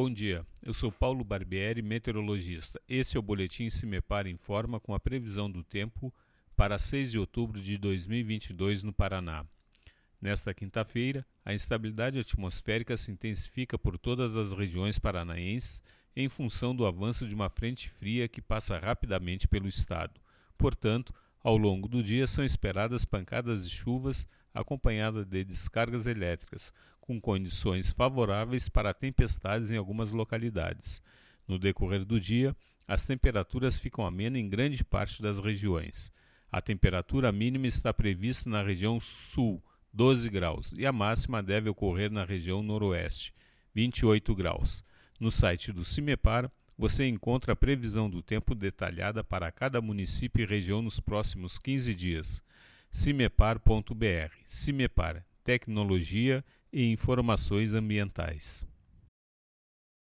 Bom dia, eu sou Paulo Barbieri, meteorologista. Esse é o Boletim Cimepar Informa com a previsão do tempo para 6 de outubro de 2022 no Paraná. Nesta quinta-feira, a instabilidade atmosférica se intensifica por todas as regiões paranaenses em função do avanço de uma frente fria que passa rapidamente pelo estado. Portanto, ao longo do dia são esperadas pancadas de chuvas acompanhadas de descargas elétricas, com condições favoráveis para tempestades em algumas localidades. No decorrer do dia, as temperaturas ficam amenas em grande parte das regiões. A temperatura mínima está prevista na região sul, 12 graus, e a máxima deve ocorrer na região noroeste, 28 graus. No site do CIMEPAR, você encontra a previsão do tempo detalhada para cada município e região nos próximos 15 dias. cimepar.br. CIMEPAR Tecnologia e Informações Ambientais.